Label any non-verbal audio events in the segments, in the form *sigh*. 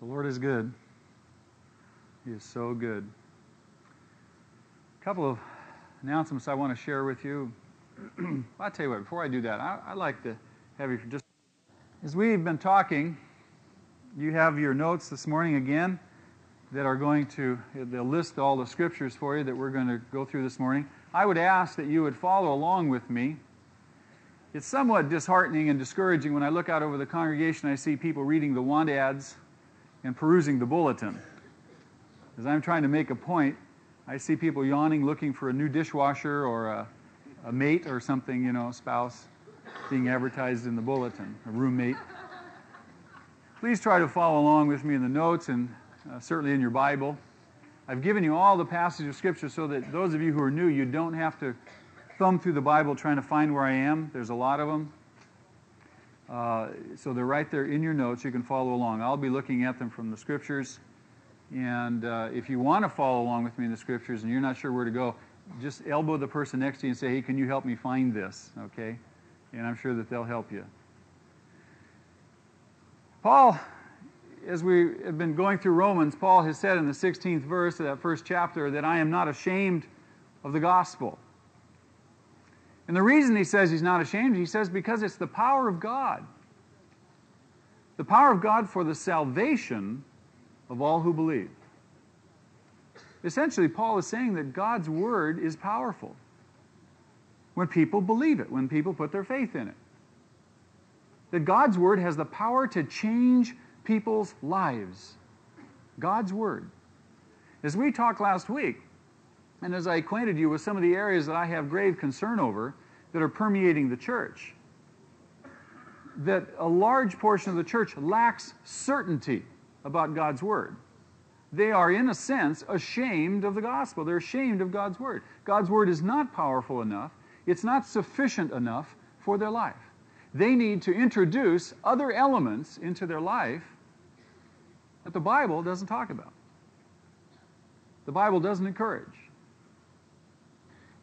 The Lord is good. He is so good. A couple of announcements I want to share with you. *clears throat* I'll tell you what, before I do that, I, would like to have you just. As we've been talking, you have your notes this morning again that are going to, they'll list all the scriptures for you that we're going to go through this morning. I would ask that you would follow along with me. It's somewhat disheartening and discouraging when I look out over the congregation, I see people reading the want ads and perusing the bulletin. As I'm trying to make a point, I see people yawning looking for a new dishwasher or a, a mate or something, you know, spouse being advertised in the bulletin, a roommate. Please try to follow along with me in the notes and uh, certainly in your Bible. I've given you all the passages of Scripture so that those of you who are new, you don't have to thumb through the Bible trying to find where I am. There's a lot of them. Uh, so they're right there in your notes. You can follow along. I'll be looking at them from the scriptures. And uh, if you want to follow along with me in the scriptures and you're not sure where to go, just elbow the person next to you and say, hey, can you help me find this? Okay? And I'm sure that they'll help you. Paul, as we have been going through Romans, Paul has said in the 16th verse of that first chapter that I am not ashamed of the gospel. And the reason he says he's not ashamed, he says because it's the power of God. The power of God for the salvation of all who believe. Essentially, Paul is saying that God's word is powerful when people believe it, when people put their faith in it. That God's word has the power to change people's lives. God's word. As we talked last week, and as I acquainted you with some of the areas that I have grave concern over that are permeating the church, that a large portion of the church lacks certainty about God's Word. They are, in a sense, ashamed of the gospel. They're ashamed of God's Word. God's Word is not powerful enough, it's not sufficient enough for their life. They need to introduce other elements into their life that the Bible doesn't talk about. The Bible doesn't encourage.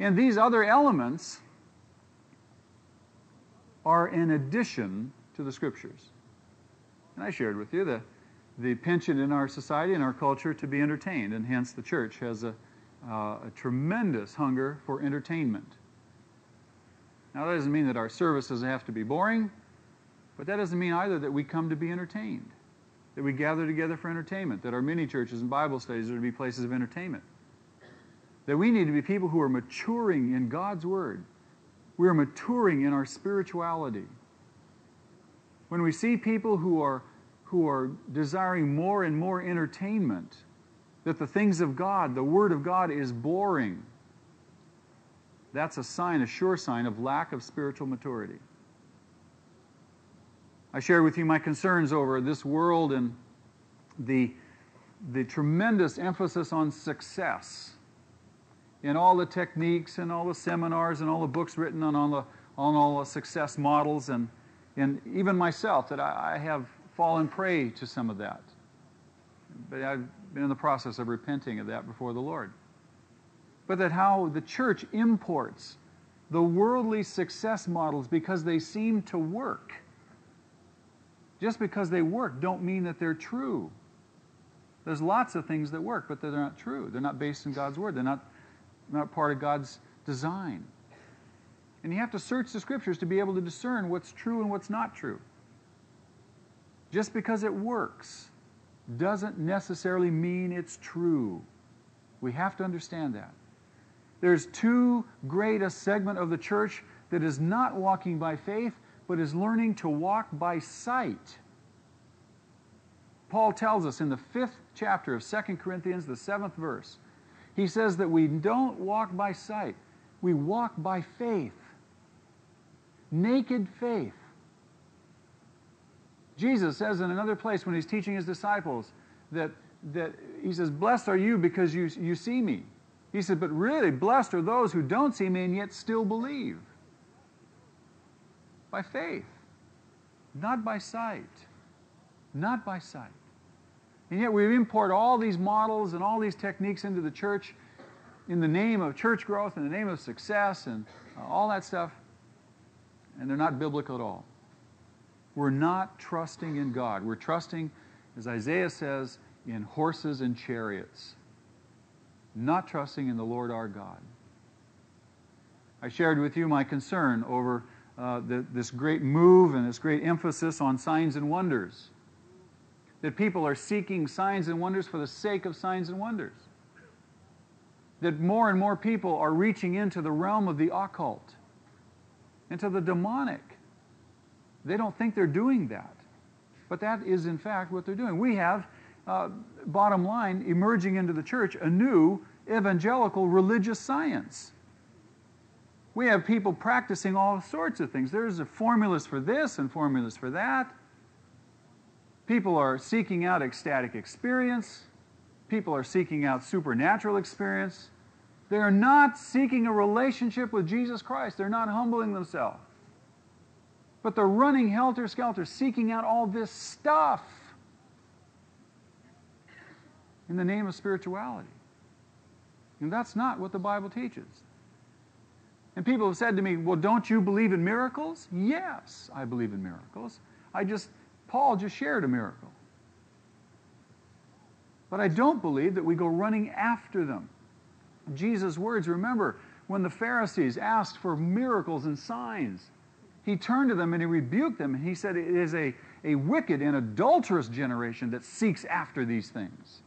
And these other elements are in addition to the Scriptures. And I shared with you the, the penchant in our society and our culture to be entertained, and hence the church has a, uh, a tremendous hunger for entertainment. Now, that doesn't mean that our services have to be boring, but that doesn't mean either that we come to be entertained, that we gather together for entertainment, that our mini churches and Bible studies are to be places of entertainment. That we need to be people who are maturing in God's Word. We are maturing in our spirituality. When we see people who are, who are desiring more and more entertainment, that the things of God, the Word of God, is boring, that's a sign, a sure sign of lack of spiritual maturity. I shared with you my concerns over this world and the, the tremendous emphasis on success in all the techniques and all the seminars and all the books written on all the, on all the success models and, and even myself that I, I have fallen prey to some of that. But I've been in the process of repenting of that before the Lord. But that how the church imports the worldly success models because they seem to work. Just because they work don't mean that they're true. There's lots of things that work, but they're not true. They're not based in God's Word. They're not not part of God's design. And you have to search the scriptures to be able to discern what's true and what's not true. Just because it works doesn't necessarily mean it's true. We have to understand that. There's too great a segment of the church that is not walking by faith, but is learning to walk by sight. Paul tells us in the fifth chapter of 2 Corinthians, the seventh verse, he says that we don't walk by sight, we walk by faith. Naked faith. Jesus says in another place when he's teaching his disciples that, that he says, Blessed are you because you, you see me. He said, But really, blessed are those who don't see me and yet still believe. By faith, not by sight. Not by sight. And yet we import all these models and all these techniques into the church in the name of church growth, in the name of success, and uh, all that stuff, and they're not biblical at all. We're not trusting in God. We're trusting as Isaiah says, in horses and chariots, not trusting in the Lord our God. I shared with you my concern over uh, the, this great move and this great emphasis on signs and wonders. That people are seeking signs and wonders for the sake of signs and wonders. That more and more people are reaching into the realm of the occult, into the demonic. They don't think they're doing that. But that is, in fact, what they're doing. We have, uh, bottom line, emerging into the church, a new evangelical religious science. We have people practicing all sorts of things. There's formulas for this and formulas for that. People are seeking out ecstatic experience. People are seeking out supernatural experience. They are not seeking a relationship with Jesus Christ. They're not humbling themselves. But they're running helter skelter, seeking out all this stuff in the name of spirituality. And that's not what the Bible teaches. And people have said to me, Well, don't you believe in miracles? Yes, I believe in miracles. I just, Paul just shared a miracle. But I don't believe that we go running after them. Jesus' words, remember, when the Pharisees asked for miracles and signs, he turned to them and he rebuked them. And he said, It is a, a wicked and adulterous generation that seeks after these things.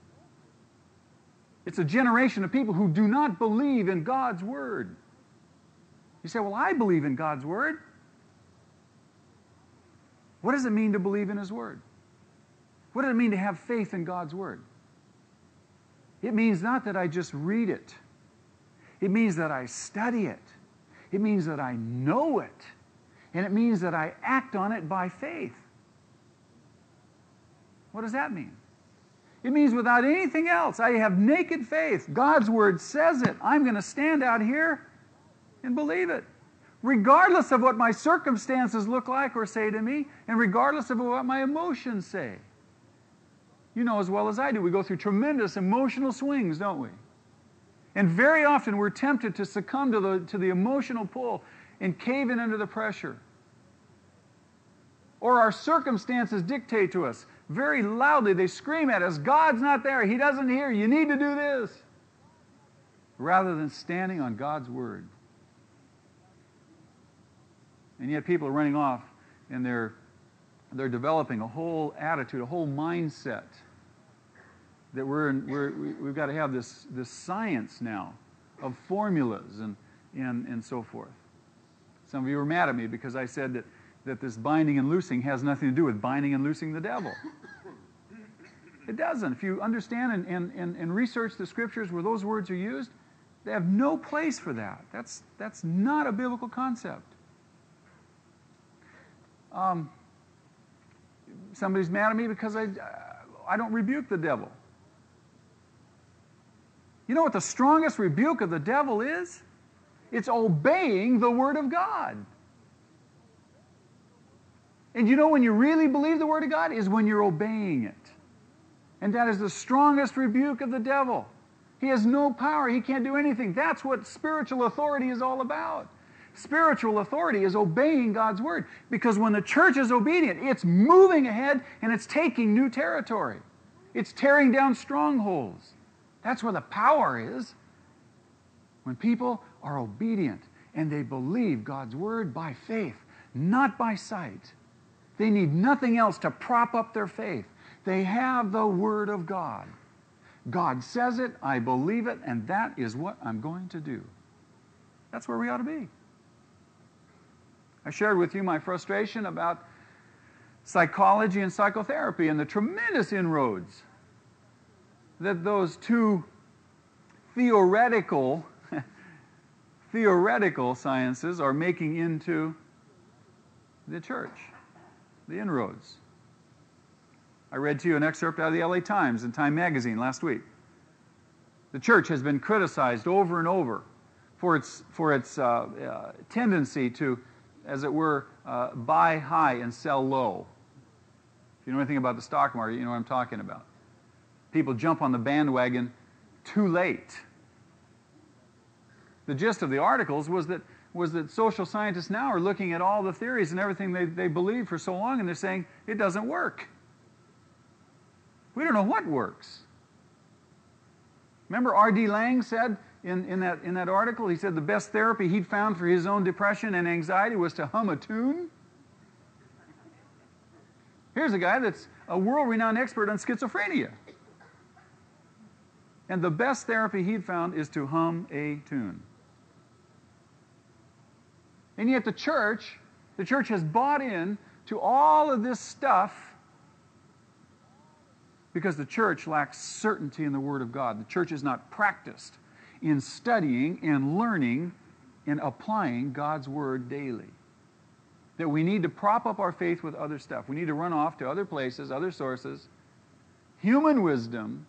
It's a generation of people who do not believe in God's word. You say, Well, I believe in God's word. What does it mean to believe in His word? What does it mean to have faith in God's word? It means not that I just read it, it means that I study it, it means that I know it and it means that I act on it by faith. What does that mean? It means without anything else, I have naked faith. God's word says it. I'm going to stand out here and believe it. Regardless of what my circumstances look like or say to me, and regardless of what my emotions say. You know as well as I do, we go through tremendous emotional swings, don't we? And very often we're tempted to succumb to the, to the emotional pull and cave in under the pressure or our circumstances dictate to us. Very loudly, they scream at us God's not there. He doesn't hear. You need to do this. Rather than standing on God's word. And yet, people are running off and they're, they're developing a whole attitude, a whole mindset that we're, in, we're we've got to have this, this science now of formulas and, and, and so forth. Some of you were mad at me because I said that that this binding and loosing has nothing to do with binding and loosing the devil. It doesn't. If you understand and, and, and, and, research the scriptures where those words are used, they have no place for that. That's, that's not a biblical concept. Um, somebody's mad at me because I, I don't rebuke the devil. You know what the strongest rebuke of the devil is? It's obeying the Word of God. And you know when you really believe the Word of God is when you're obeying it. And that is the strongest rebuke of the devil. He has no power, he can't do anything. That's what spiritual authority is all about. Spiritual authority is obeying God's word because when the church is obedient, it's moving ahead and it's taking new territory. It's tearing down strongholds. That's where the power is. When people are obedient and they believe God's word by faith, not by sight. They need nothing else to prop up their faith. They have the Word of God. God says it, I believe it, and that is what I'm going to do. That's where we ought to be. I shared with you my frustration about psychology and psychotherapy and the tremendous inroads that those two theoretical *laughs* theoretical sciences are making into the church the inroads. I read to you an excerpt out of the LA Times and Time Magazine last week. The church has been criticized over and over for its, for its uh, uh, tendency to, as it were, uh, buy high and sell low. If you know anything about the stock market, you know what I'm talking about. People jump on the bandwagon too late. The gist of the articles was that was that social scientists now are looking at all the theories and everything they, they believe for so long and they're saying it doesn't work. We don't know what works. Remember, R.D. Laing said in, in, that, in that article, he said the best therapy he'd found for his own depression and anxiety was to hum a tune? Here's a guy that's a world renowned expert on schizophrenia. And the best therapy he'd found is to hum a tune. And yet, the church, the church has bought in to all of this stuff because the church lacks certainty in the Word of God. The church is not practiced in studying and learning and applying God's Word daily. That we need to prop up our faith with other stuff. We need to run off to other places, other sources, human wisdom,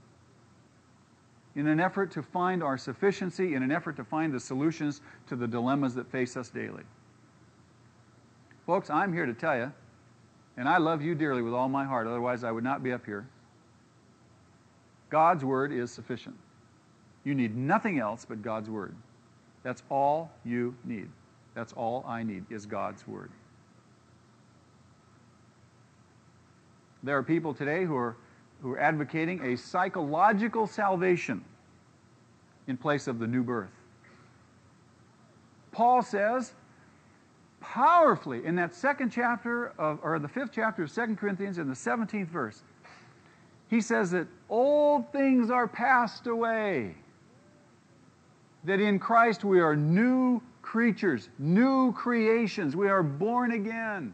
in an effort to find our sufficiency, in an effort to find the solutions to the dilemmas that face us daily. Folks, I'm here to tell you, and I love you dearly with all my heart, otherwise, I would not be up here. God's Word is sufficient. You need nothing else but God's Word. That's all you need. That's all I need is God's Word. There are people today who are, who are advocating a psychological salvation in place of the new birth. Paul says powerfully in that second chapter of, or the fifth chapter of 2 Corinthians in the 17th verse, he says that old things are passed away. That in Christ we are new creatures, new creations. We are born again.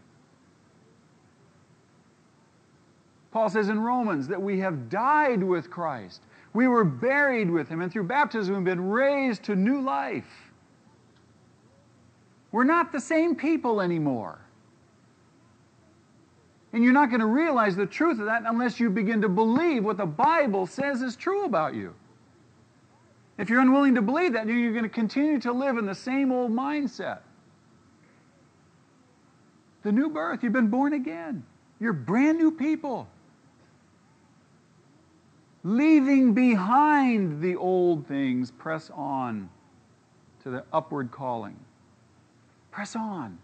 Paul says in Romans that we have died with Christ. We were buried with him, and through baptism we've been raised to new life. We're not the same people anymore. And you're not going to realize the truth of that unless you begin to believe what the Bible says is true about you. If you're unwilling to believe that, you're going to continue to live in the same old mindset. The new birth, you've been born again. You're brand new people. Leaving behind the old things, press on to the upward calling. Press on.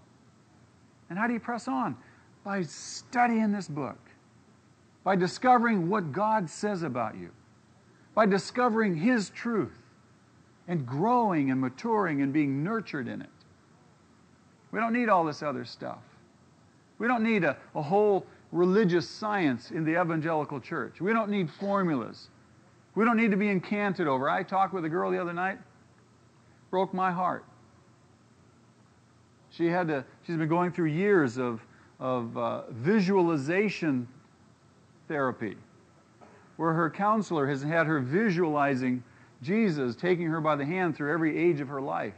And how do you press on? by studying this book, by discovering what God says about you, by discovering His truth, and growing and maturing and being nurtured in it. We don't need all this other stuff. We don't need a, a whole religious science in the evangelical church. We don't need formulas. We don't need to be encanted over. I talked with a girl the other night, broke my heart. She had to, she's been going through years of of uh, visualization therapy, where her counselor has had her visualizing Jesus taking her by the hand through every age of her life.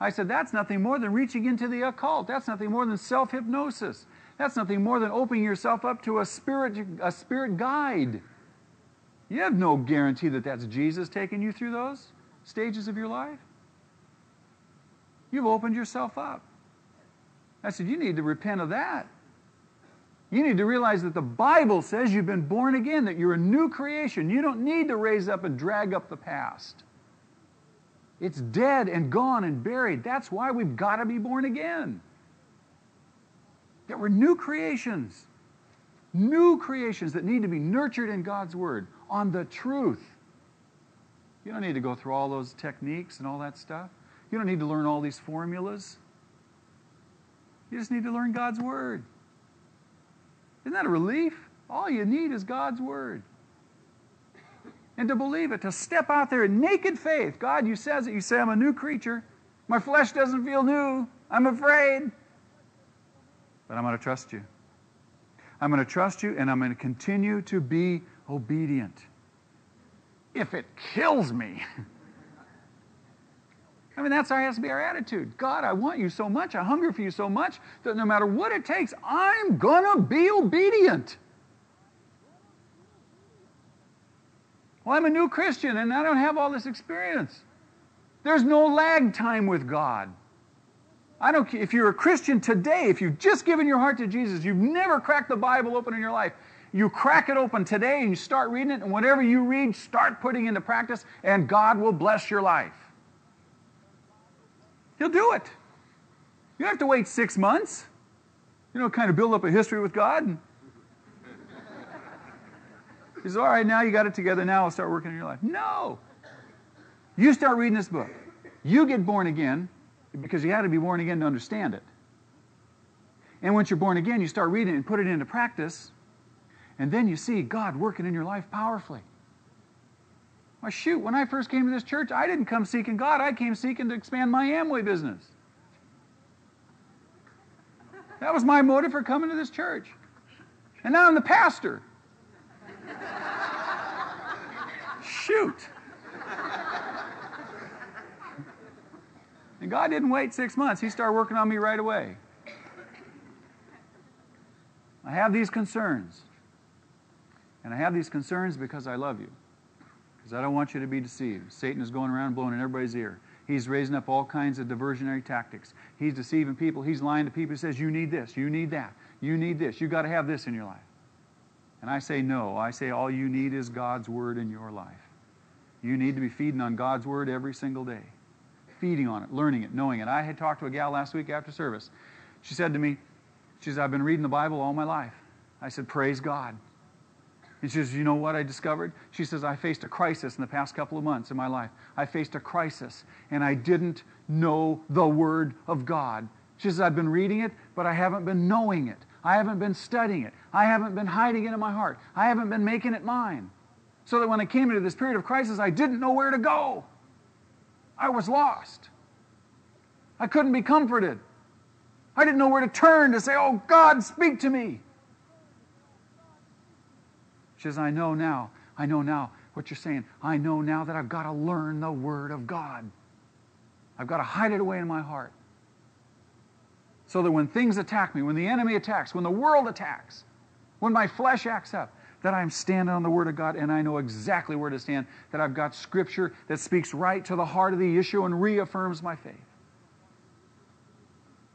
I said, that's nothing more than reaching into the occult. That's nothing more than self hypnosis. That's nothing more than opening yourself up to a spirit, a spirit guide. You have no guarantee that that's Jesus taking you through those stages of your life. You've opened yourself up. I said, You need to repent of that. You need to realize that the Bible says you've been born again, that you're a new creation. You don't need to raise up and drag up the past. It's dead and gone and buried. That's why we've got to be born again. That we're new creations. New creations that need to be nurtured in God's Word on the truth. You don't need to go through all those techniques and all that stuff. You don't need to learn all these formulas. You just need to learn God's Word. Isn't that a relief? All you need is God's Word. And to believe it, to step out there in naked faith. God, you says it. You say, I'm a new creature. My flesh doesn't feel new. I'm afraid. But I'm going to trust you. I'm going to trust you and I'm going to continue to be obedient. If it kills me. *laughs* I mean, that's our, has to be our attitude. God, I want you so much. I hunger for you so much that no matter what it takes, I'm going to be obedient. Well, I'm a new Christian and I don't have all this experience. There's no lag time with God. I don't if you're a Christian today, if you've just given your heart to Jesus, you've never cracked the Bible open in your life, you crack it open today and you start reading it, and whatever you read, start putting into practice, and God will bless your life. He'll do it. You don't have to wait six months. You know, kind of build up a history with God. *laughs* He says, All right, now you got it together. Now I'll start working in your life. No. You start reading this book. You get born again because you had to be born again to understand it. And once you're born again, you start reading it and put it into practice. And then you see God working in your life powerfully. Well, shoot, when I first came to this church, I didn't come seeking God. I came seeking to expand my Amway business. That was my motive for coming to this church. And now I'm the pastor. Shoot. And God didn't wait six months. He started working on me right away. I have these concerns. And I have these concerns because I love you. Because I don't want you to be deceived. Satan is going around blowing in everybody's ear. He's raising up all kinds of diversionary tactics. He's deceiving people. He's lying to people. He says, You need this. You need that. You need this. You've got to have this in your life. And I say, No. I say, All you need is God's Word in your life. You need to be feeding on God's Word every single day feeding on it, learning it, knowing it. I had talked to a gal last week after service. She said to me, she says, I've been reading the Bible all my life. I said, Praise God. And she says, You know what I discovered? She says, I faced a crisis in the past couple of months in my life. I faced a crisis, and I didn't know the Word of God. She says, I've been reading it, but I haven't been knowing it. I haven't been studying it. I haven't been hiding it in my heart. I haven't been making it mine. So that when I came into this period of crisis, I didn't know where to go. I was lost. I couldn't be comforted. I didn't know where to turn to say, Oh, God, speak to me. She says, I know now. I know now what you're saying. I know now that I've got to learn the Word of God. I've got to hide it away in my heart. So that when things attack me, when the enemy attacks, when the world attacks, when my flesh acts up, that I'm standing on the Word of God and I know exactly where to stand, that I've got Scripture that speaks right to the heart of the issue and reaffirms my faith.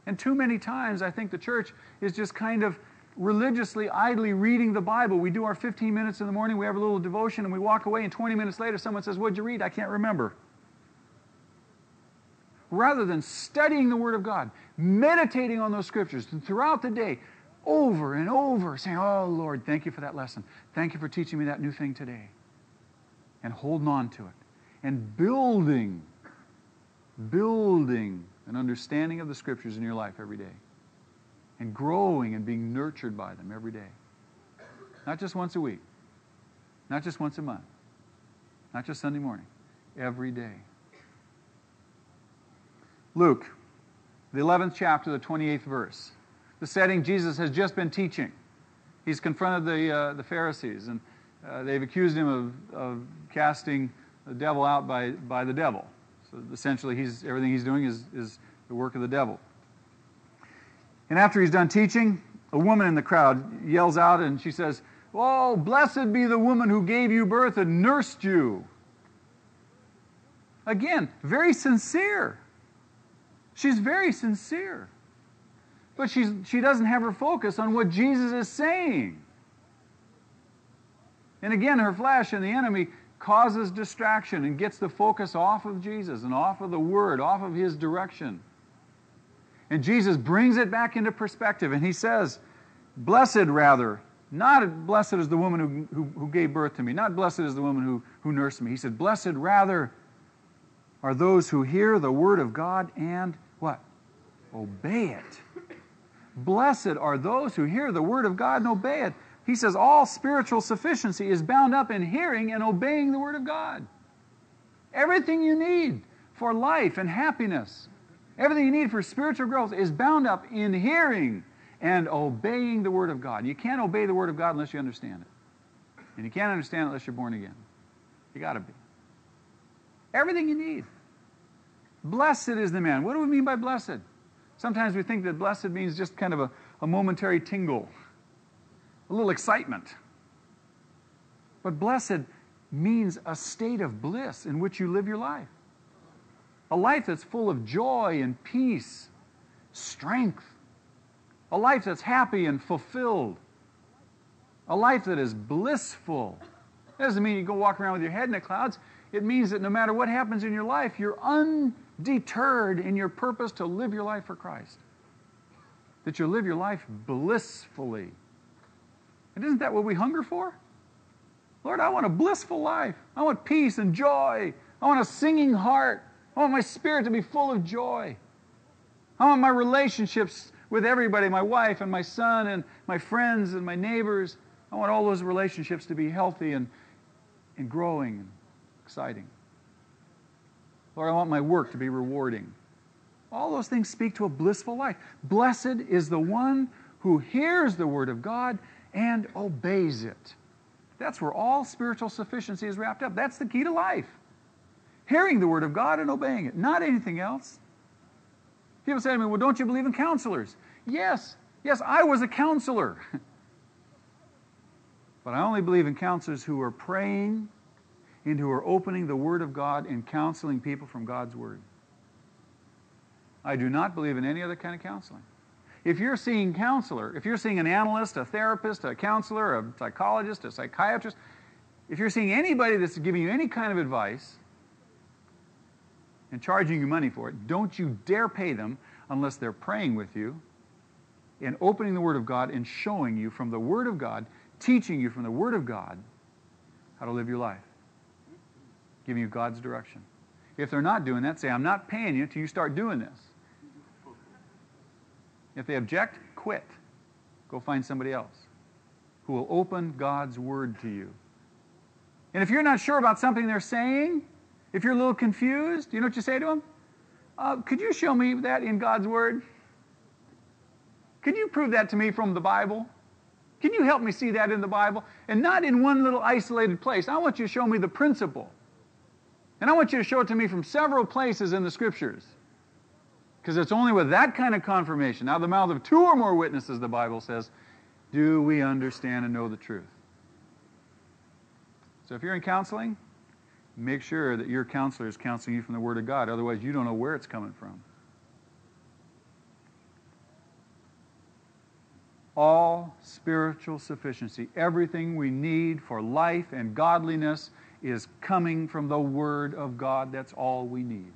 And too many times, I think the church is just kind of religiously, idly reading the Bible. We do our 15 minutes in the morning, we have a little devotion, and we walk away, and 20 minutes later, someone says, What'd you read? I can't remember. Rather than studying the Word of God, meditating on those scriptures throughout the day, over and over, saying, Oh, Lord, thank you for that lesson. Thank you for teaching me that new thing today. And holding on to it. And building, building an understanding of the Scriptures in your life every day. And growing and being nurtured by them every day. Not just once a week, not just once a month, not just Sunday morning, every day. Luke, the 11th chapter, the 28th verse the setting Jesus has just been teaching. He's confronted the, uh, the Pharisees, and uh, they've accused him of, of casting the devil out by, by the devil. So essentially, he's, everything he's doing is, is the work of the devil. And after he's done teaching, a woman in the crowd yells out and she says, Oh, blessed be the woman who gave you birth and nursed you. Again, very sincere. She's very sincere. But she's, she doesn't have her focus on what Jesus is saying. And again, her flesh and the enemy causes distraction and gets the focus off of Jesus and off of the Word, off of His direction. And Jesus brings it back into perspective and He says, Blessed rather, not blessed is the woman who, who, who gave birth to me, not blessed is the woman who, who nursed me. He said, Blessed rather are those who hear the Word of God and what? Obey it. Blessed are those who hear the word of God and obey it. He says all spiritual sufficiency is bound up in hearing and obeying the word of God. Everything you need for life and happiness, everything you need for spiritual growth is bound up in hearing and obeying the word of God. You can't obey the word of God unless you understand it. And you can't understand it unless you're born again. You got to be. Everything you need. Blessed is the man. What do we mean by blessed? Sometimes we think that blessed means just kind of a, a momentary tingle, a little excitement. But blessed means a state of bliss in which you live your life. A life that's full of joy and peace, strength. A life that's happy and fulfilled. A life that is blissful. That doesn't mean you go walk around with your head in the clouds. It means that no matter what happens in your life, you're undeterred in your purpose to live your life for Christ. That you live your life blissfully. And isn't that what we hunger for? Lord, I want a blissful life. I want peace and joy. I want a singing heart. I want my spirit to be full of joy. I want my relationships with everybody my wife and my son and my friends and my neighbors. I want all those relationships to be healthy and, and growing and exciting. Lord, I want my work to be rewarding. All those things speak to a blissful life. Blessed is the one who hears the word of God and obeys it. That's where all spiritual sufficiency is wrapped up. That's the key to life. Hearing the word of God and obeying it, not anything else. People say to me, Well, don't you believe in counselors? Yes, yes, I was a counselor. *laughs* but I only believe in counselors who are praying and who are opening the Word of God and counseling people from God's Word. I do not believe in any other kind of counseling. If you're seeing counselor, if you're seeing an analyst, a therapist, a counselor, a psychologist, a psychiatrist, if you're seeing anybody that's giving you any kind of advice and charging you money for it, don't you dare pay them unless they're praying with you and opening the Word of God and showing you from the Word of God, teaching you from the Word of God how to live your life, giving you God's direction. If they're not doing that, say, I'm not paying you until you start doing this. If they object, quit. Go find somebody else who will open God's word to you. And if you're not sure about something they're saying, if you're a little confused, you know what you say to them? Uh, could you show me that in God's word? Could you prove that to me from the Bible? Can you help me see that in the Bible? And not in one little isolated place. I want you to show me the principle. And I want you to show it to me from several places in the scriptures. Because it's only with that kind of confirmation, out of the mouth of two or more witnesses, the Bible says, do we understand and know the truth. So if you're in counseling, make sure that your counselor is counseling you from the Word of God. Otherwise, you don't know where it's coming from. All spiritual sufficiency, everything we need for life and godliness, is coming from the Word of God. That's all we need.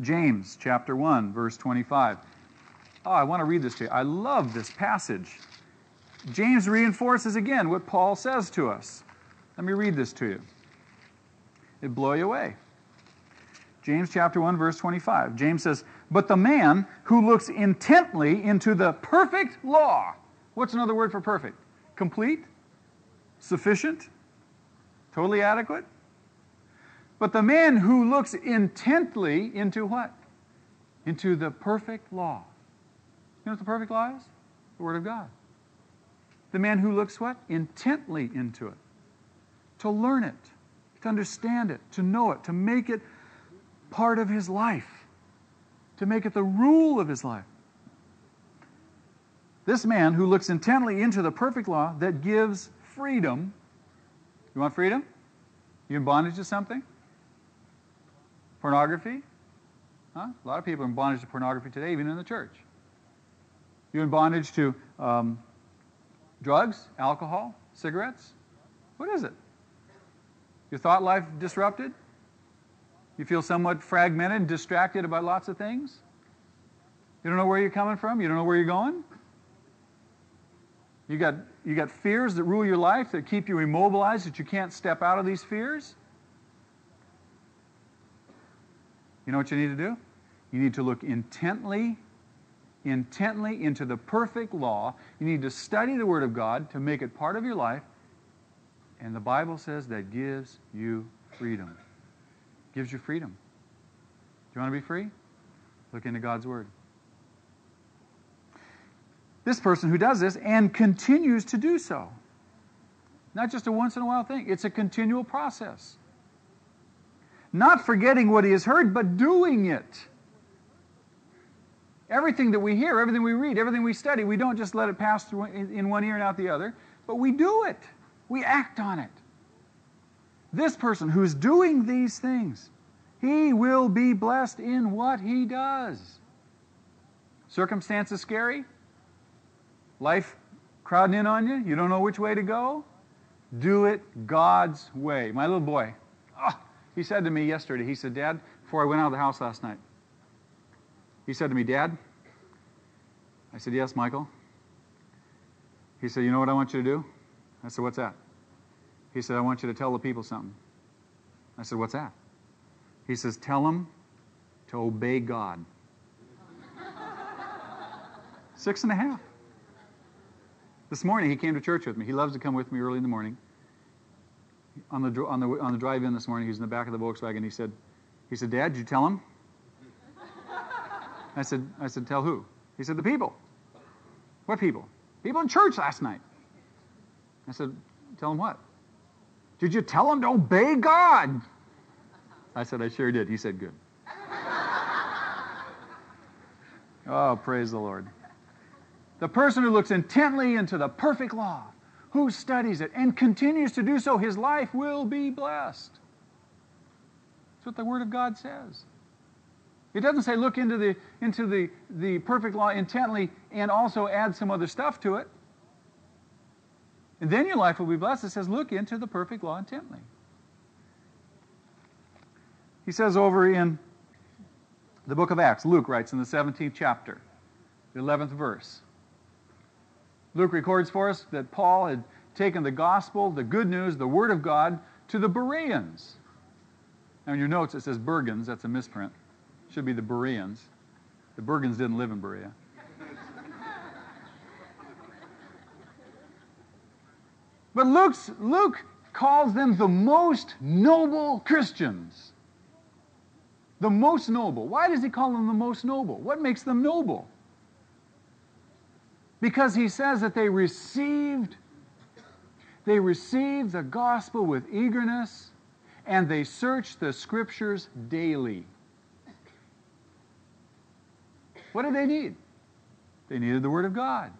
James chapter 1, verse 25. Oh, I want to read this to you. I love this passage. James reinforces again what Paul says to us. Let me read this to you. It blow you away. James chapter 1 verse 25. James says, "But the man who looks intently into the perfect law." What's another word for perfect? Complete? Sufficient? Totally adequate? But the man who looks intently into what? Into the perfect law. You know what the perfect law is? The Word of God. The man who looks what? Intently into it. To learn it, to understand it, to know it, to make it part of his life, to make it the rule of his life. This man who looks intently into the perfect law that gives freedom. You want freedom? You in bondage to something? Pornography? Huh? A lot of people are in bondage to pornography today, even in the church. You're in bondage to um, drugs, alcohol, cigarettes? What is it? Your thought life disrupted? You feel somewhat fragmented and distracted about lots of things? You don't know where you're coming from? You don't know where you're going? You got, you got fears that rule your life that keep you immobilized, that you can't step out of these fears? You know what you need to do? You need to look intently, intently into the perfect law. You need to study the Word of God to make it part of your life. And the Bible says that gives you freedom. Gives you freedom. Do you want to be free? Look into God's Word. This person who does this and continues to do so. Not just a once in a while thing, it's a continual process. Not forgetting what he has heard, but doing it. Everything that we hear, everything we read, everything we study, we don't just let it pass through in one ear and out the other, but we do it. We act on it. This person who's doing these things, he will be blessed in what he does. Circumstances scary? Life crowding in on you? You don't know which way to go? Do it God's way. My little boy, oh, he said to me yesterday, he said, Dad, before I went out of the house last night, he said to me, Dad, I said, Yes, Michael. He said, You know what I want you to do? I said, What's that? He said, I want you to tell the people something. I said, What's that? He says, Tell them to obey God. *laughs* Six and a half. This morning he came to church with me. He loves to come with me early in the morning. On the, on the, on the drive in this morning, he was in the back of the Volkswagen. He said, he said, Dad, did you tell him? I said, I said, tell who? He said, the people. What people? People in church last night. I said, tell them what? Did you tell them to obey God? I said, I sure did. He said, good. *laughs* oh, praise the Lord. The person who looks intently into the perfect law, who studies it and continues to do so, his life will be blessed. That's what the Word of God says. It doesn't say look into the, into the, the perfect law intently and also add some other stuff to it. And then your life will be blessed. It says look into the perfect law intently. He says over in the book of Acts, Luke writes in the 17th chapter, the 11th verse. Luke records for us that Paul had taken the gospel, the good news, the word of God to the Bereans. Now, in your notes, it says Bergens. That's a misprint. Should be the Bereans. The Bergens didn't live in Berea. But Luke's, Luke calls them the most noble Christians. The most noble. Why does he call them the most noble? What makes them noble? Because he says that they received they received the gospel with eagerness and they searched the scriptures daily. What did they need? They needed the Word of God.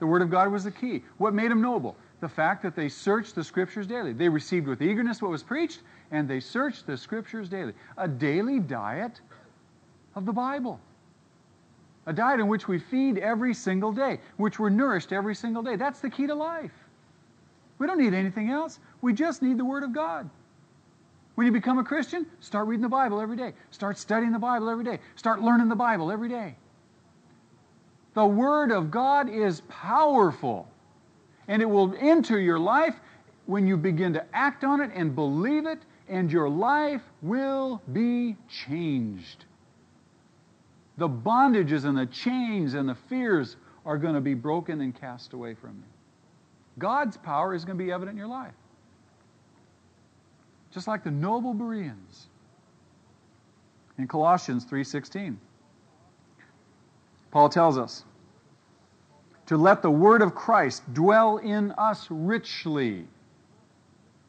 The Word of God was the key. What made them noble? The fact that they searched the Scriptures daily. They received with eagerness what was preached, and they searched the Scriptures daily. A daily diet of the Bible. A diet in which we feed every single day, which we're nourished every single day. That's the key to life. We don't need anything else. We just need the Word of God. When you become a Christian, start reading the Bible every day. Start studying the Bible every day. Start learning the Bible every day. The Word of God is powerful, and it will enter your life when you begin to act on it and believe it, and your life will be changed. The bondages and the chains and the fears are going to be broken and cast away from you. God's power is going to be evident in your life. Just like the noble Bereans in Colossians 3:16. Paul tells us to let the word of Christ dwell in us richly.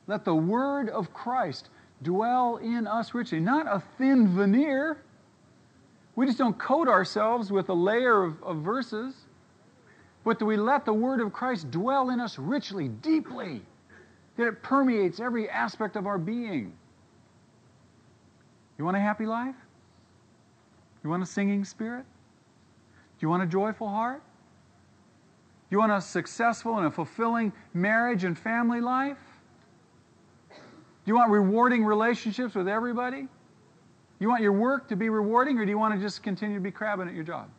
Let the word of Christ dwell in us richly, not a thin veneer. We just don't coat ourselves with a layer of, of verses but that we let the Word of Christ dwell in us richly, deeply, that it permeates every aspect of our being. You want a happy life? You want a singing spirit? Do you want a joyful heart? Do you want a successful and a fulfilling marriage and family life? Do you want rewarding relationships with everybody? You want your work to be rewarding, or do you want to just continue to be crabbing at your job?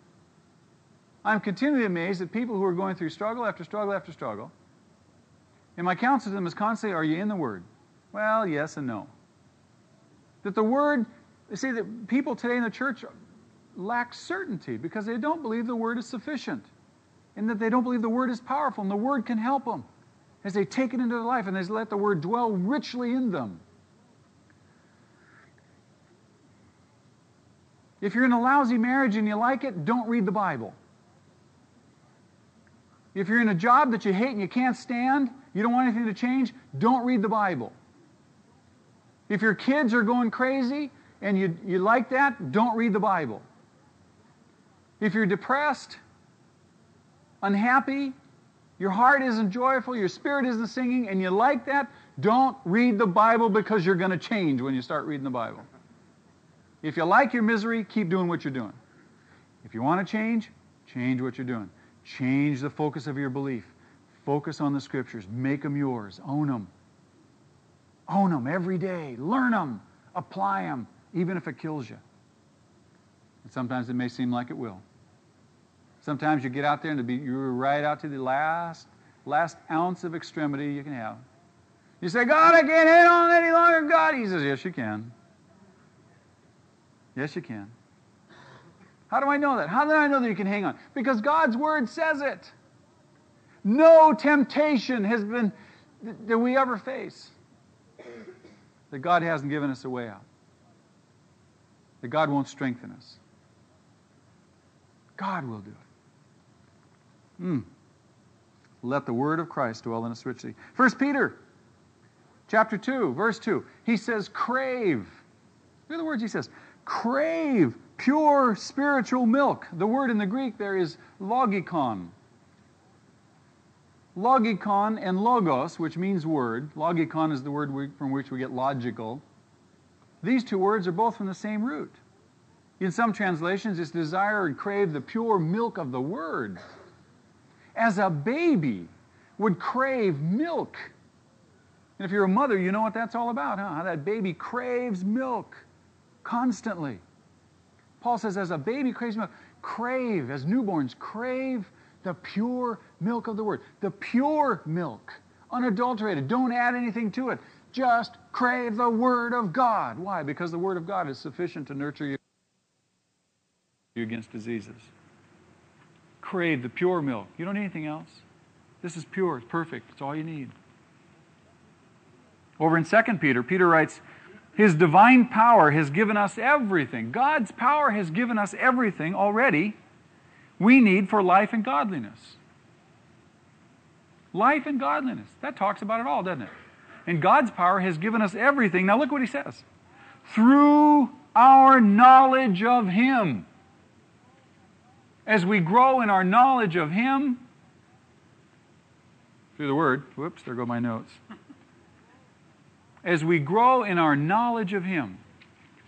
I'm continually amazed at people who are going through struggle after struggle after struggle. And my counsel to them is constantly, Are you in the Word? Well, yes and no. That the Word, you see, that people today in the church lack certainty because they don't believe the Word is sufficient. And that they don't believe the Word is powerful and the Word can help them as they take it into their life and they let the Word dwell richly in them. If you're in a lousy marriage and you like it, don't read the Bible. If you're in a job that you hate and you can't stand, you don't want anything to change, don't read the Bible. If your kids are going crazy and you, you like that, don't read the Bible. If you're depressed, unhappy, your heart isn't joyful, your spirit isn't singing, and you like that, don't read the Bible because you're going to change when you start reading the Bible. If you like your misery, keep doing what you're doing. If you want to change, change what you're doing. Change the focus of your belief. Focus on the scriptures. Make them yours. Own them. Own them every day. Learn them. Apply them, even if it kills you. And sometimes it may seem like it will. Sometimes you get out there and be, you're right out to the last last ounce of extremity you can have. You say, God, I can't hang on any longer, God. He says, Yes, you can. Yes, you can. How do I know that? How do I know that you can hang on? Because God's word says it. No temptation has been that we ever face that God hasn't given us a way out. That God won't strengthen us. God will do it. Mm. Let the word of Christ dwell in us richly. First Peter chapter 2, verse 2. He says, crave. At the words he says. Crave pure spiritual milk. The word in the Greek there is logikon. Logikon and logos, which means word. Logikon is the word we, from which we get logical. These two words are both from the same root. In some translations, it's desire and crave the pure milk of the word. As a baby would crave milk. And if you're a mother, you know what that's all about, huh? How that baby craves milk constantly. Paul says, as a baby craves milk, crave, as newborns, crave the pure milk of the Word. The pure milk, unadulterated. Don't add anything to it. Just crave the Word of God. Why? Because the Word of God is sufficient to nurture you against diseases. Crave the pure milk. You don't need anything else. This is pure, it's perfect, it's all you need. Over in 2 Peter, Peter writes, His divine power has given us everything. God's power has given us everything already we need for life and godliness. Life and godliness. That talks about it all, doesn't it? And God's power has given us everything. Now look what he says. Through our knowledge of Him. As we grow in our knowledge of Him, through the Word, whoops, there go my notes. As we grow in our knowledge of Him.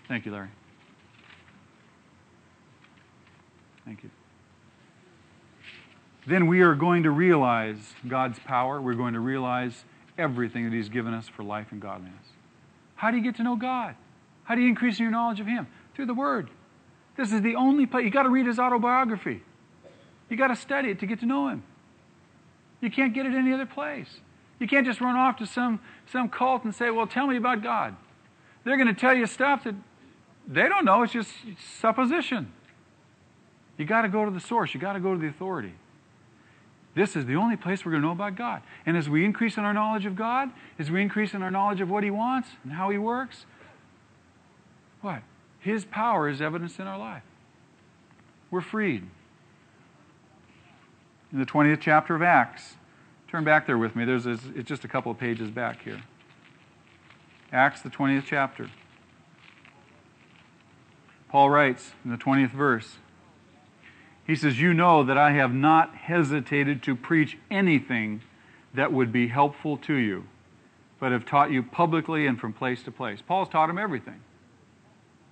Thank you, Larry. Thank you then we are going to realize God's power. We're going to realize everything that He's given us for life and godliness. How do you get to know God? How do you increase your knowledge of Him? Through the Word. This is the only place. You got to read His autobiography. You got to study it to get to know Him. You can't get it any other place. You can't just run off to some, some cult and say, well, tell me about God. They're going to tell you stuff that they don't know. It's just supposition. You got to go to the source. You got to go to the authority. This is the only place we're going to know about God. And as we increase in our knowledge of God, as we increase in our knowledge of what He wants and how He works, what? His power is evidenced in our life. We're freed. In the 20th chapter of Acts, turn back there with me. There's it's just a couple of pages back here. Acts, the 20th chapter. Paul writes in the 20th verse he says, You know that I have not hesitated to preach anything that would be helpful to you, but have taught you publicly and from place to place. Paul's taught him everything.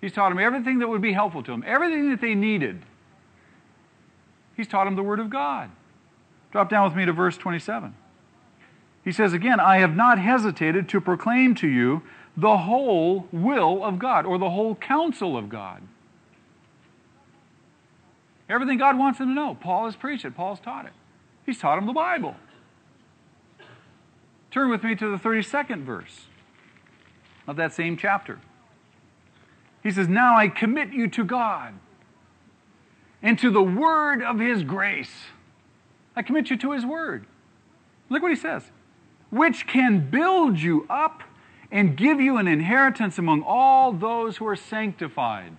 He's taught them everything that would be helpful to them, everything that they needed. He's taught them the Word of God. Drop down with me to verse 27. He says again, I have not hesitated to proclaim to you the whole will of God or the whole counsel of God. Everything God wants them to know. Paul has preached it, Paul's taught it. He's taught them the Bible. Turn with me to the 32nd verse of that same chapter. He says, Now I commit you to God and to the word of his grace. I commit you to his word. Look what he says. Which can build you up and give you an inheritance among all those who are sanctified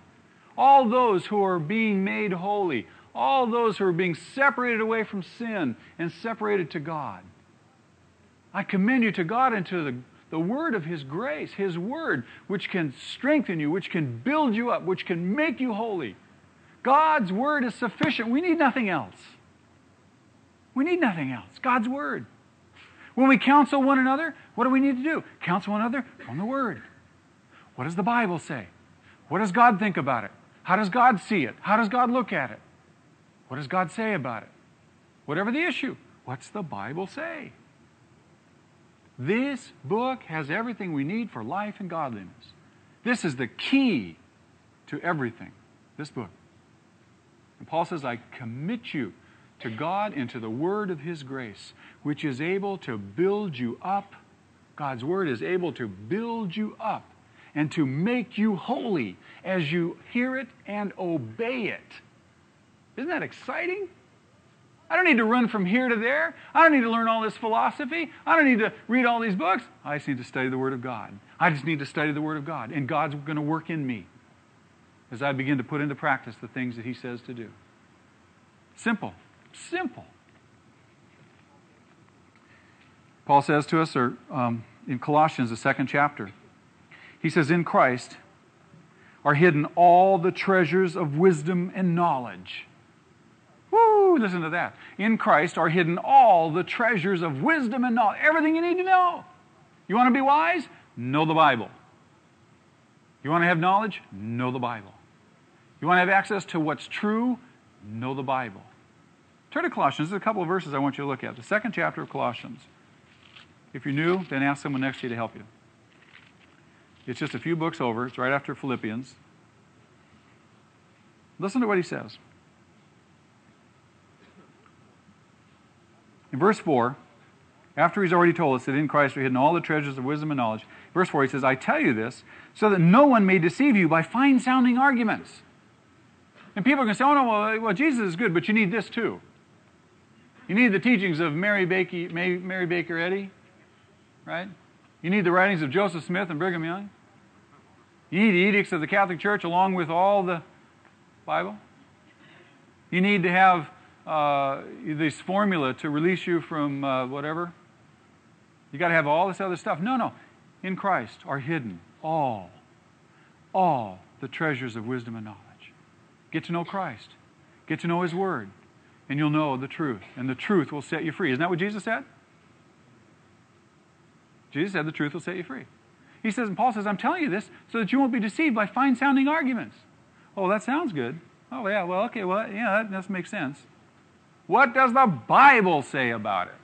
all those who are being made holy, all those who are being separated away from sin and separated to God. I commend you to God and to the, the word of His grace, His word, which can strengthen you, which can build you up, which can make you holy. God's word is sufficient. We need nothing else. We need nothing else. God's word. When we counsel one another, what do we need to do? Counsel one another from the word. What does the Bible say? What does God think about it? How does God see it? How does God look at it? What does God say about it? Whatever the issue, what's the Bible say? This book has everything we need for life and godliness. This is the key to everything, this book. And Paul says, I commit you to God and to the word of His grace, which is able to build you up. God's word is able to build you up and to make you holy as you hear it and obey it. Isn't that exciting? I don't need to run from here to there. I don't need to learn all this philosophy. I don't need to read all these books. I just need to study the Word of God. I just need to study the Word of God. And God's going to work in me as I begin to put into practice the things that He says to do. Simple. Simple. Paul says to us, or um, in Colossians, the second chapter, he says, In Christ are hidden all the treasures of wisdom and knowledge. Woo, listen to that. In Christ are hidden all the treasures of wisdom and knowledge. Everything you need to know. You want to be wise? Know the Bible. You want to have knowledge? Know the Bible. You want to have access to what's true? Know the Bible. Turn to Colossians. There's a couple of verses I want you to look at. The second chapter of Colossians. If you're new, then ask someone next to you to help you. It's just a few books over. It's right after Philippians. Listen to what he says. In verse 4, after he's already told us that in Christ are hidden all the treasures of wisdom and knowledge, verse 4 he says, I tell you this so that no one may deceive you by fine sounding arguments. And people are going to say, oh no, well, uh, well, Jesus is good, but you need this too. You need the teachings of Mary Baker, Mary Baker Eddy, right? You need the writings of Joseph Smith and Brigham Young. You need the edicts of the Catholic Church along with all the Bible. You need to have uh, this formula to release you from uh, whatever. You got to have all this other stuff. No, no. In Christ are hidden all, all the treasures of wisdom and knowledge. Get to know Christ. Get to know His Word. And you'll know the truth. And the truth will set you free. Isn't that what Jesus said? Jesus said the truth will set you free. He says, and Paul says, I'm telling you this so that you won't be deceived by fine sounding arguments. Oh, that sounds good. Oh, yeah, well, okay, well, yeah, that does make sense. What does the Bible say about it?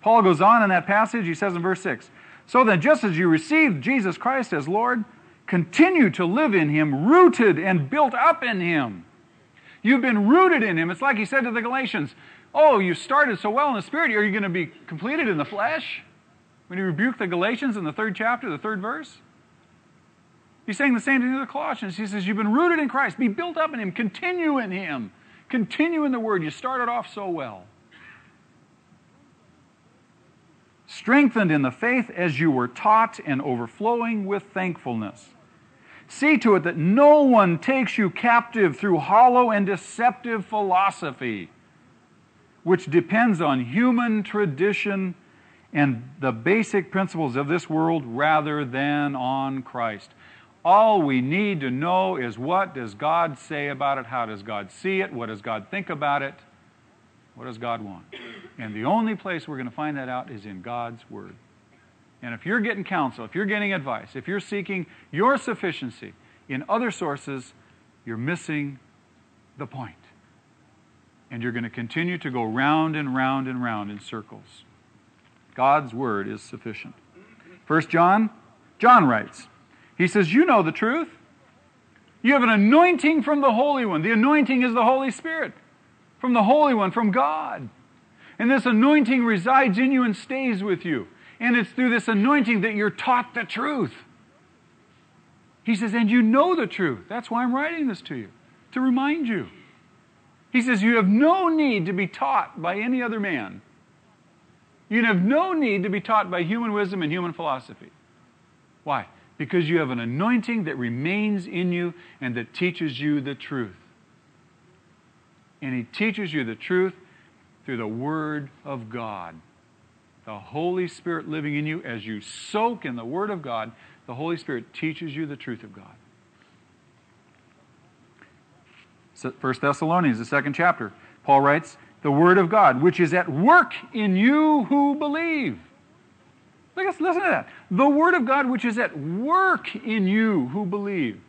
Paul goes on in that passage. He says in verse 6 So then, just as you received Jesus Christ as Lord, continue to live in Him, rooted and built up in Him. You've been rooted in Him. It's like He said to the Galatians Oh, you started so well in the Spirit, are you going to be completed in the flesh? When he rebuked the Galatians in the third chapter, the third verse. He's saying the same thing to the Colossians. He says, You've been rooted in Christ, be built up in Him, continue in Him, continue in the Word. You started off so well. Strengthened in the faith as you were taught and overflowing with thankfulness. See to it that no one takes you captive through hollow and deceptive philosophy, which depends on human tradition and the basic principles of this world rather than on Christ. All we need to know is what does God say about it? How does God see it? What does God think about it? What does God want? And the only place we're going to find that out is in God's Word. And if you're getting counsel, if you're getting advice, if you're seeking your sufficiency in other sources, you're missing the point. And you're going to continue to go round and round and round in circles. God's word is sufficient. First John, John writes, he says, You know the truth. You have an anointing from the Holy One. The anointing is the Holy Spirit from the Holy One, from God. And this anointing resides in you and stays with you. And it's through this anointing that you're taught the truth. He says, and you know the truth. That's why I'm writing this to you, to remind you. He says, you have no need to be taught by any other man. You have no need to be taught by human wisdom and human philosophy. Why? Because you have an anointing that remains in you and that teaches you the truth. And He teaches you the truth through the Word of God. The Holy Spirit living in you as you soak in the Word of God, the Holy Spirit teaches you the truth of God. 1 Thessalonians, the second chapter, Paul writes, the Word of God, which is at work in you who believe. Listen to that. The Word of God, which is at work in you who believe.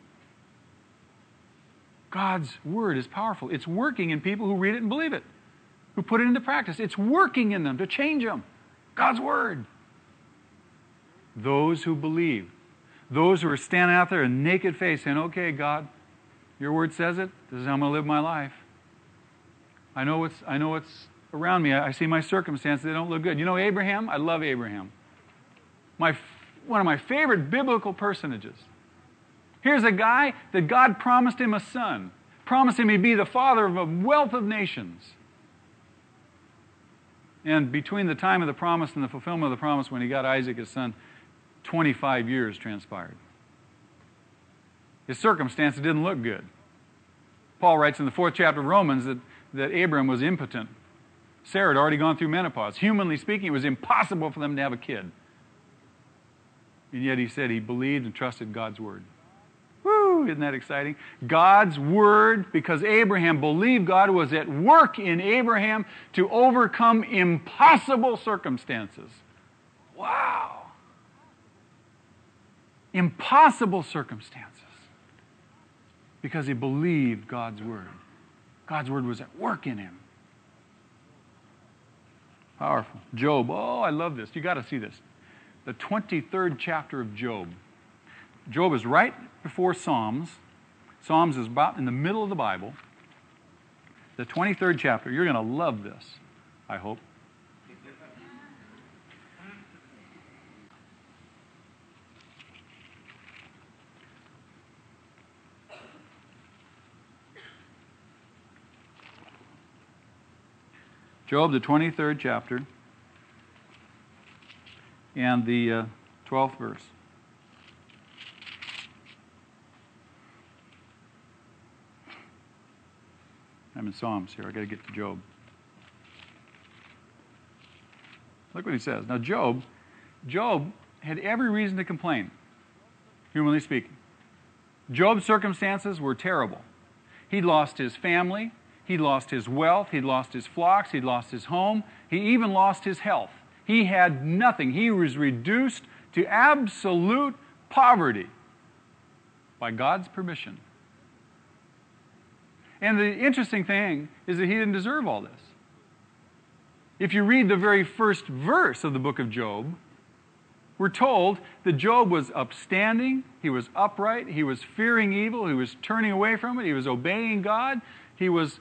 God's Word is powerful. It's working in people who read it and believe it, who put it into practice. It's working in them to change them. God's Word. Those who believe. Those who are standing out there in naked face saying, okay, God, your Word says it. This is how I'm going to live my life. I know what's, I know what's around me. I, I see my circumstances. They don't look good. You know Abraham? I love Abraham. My, one of my favorite biblical personages. Here's a guy that God promised him a son, promised him he'd be the father of a wealth of nations. And between the time of the promise and the fulfillment of the promise, when he got Isaac, his son, 25 years transpired. His circumstances didn't look good. Paul writes in the fourth chapter of Romans that, that Abram was impotent. Sarah had already gone through menopause. Humanly speaking, it was impossible for them to have a kid. And yet he said he believed and trusted God's word. Woo, isn't that exciting? God's word, because Abraham believed God was at work in Abraham to overcome impossible circumstances. Wow. Impossible circumstances. Because he believed God's word. God's word was at work in him. Powerful. Job. Oh, I love this. You got to see this. The 23rd chapter of Job. Job is right before Psalms. Psalms is about in the middle of the Bible. The 23rd chapter. You're going to love this, I hope. Job, the 23rd chapter, and the uh, 12th verse. I'm in Psalms here. i got to get to Job. Look what he says. Now, Job, Job had every reason to complain, humanly speaking. Job's circumstances were terrible. He'd lost his family, he'd lost his wealth, he'd lost his flocks, he'd lost his home, he even lost his health. He had nothing. He was reduced to absolute poverty by God's permission. And the interesting thing is that he didn't deserve all this. If you read the very first verse of the book of Job, we're told that Job was upstanding, he was upright, he was fearing evil, he was turning away from it, he was obeying God, he was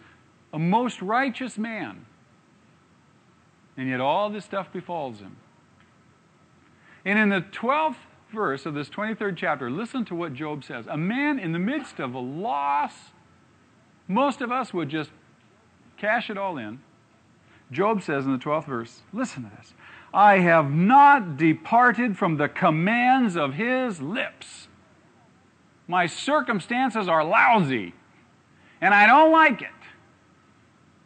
a most righteous man. And yet all this stuff befalls him. And in the 12th verse of this 23rd chapter, listen to what Job says. A man in the midst of a loss most of us would just cash it all in. Job says in the 12th verse, listen to this. I have not departed from the commands of his lips. My circumstances are lousy, and I don't like it.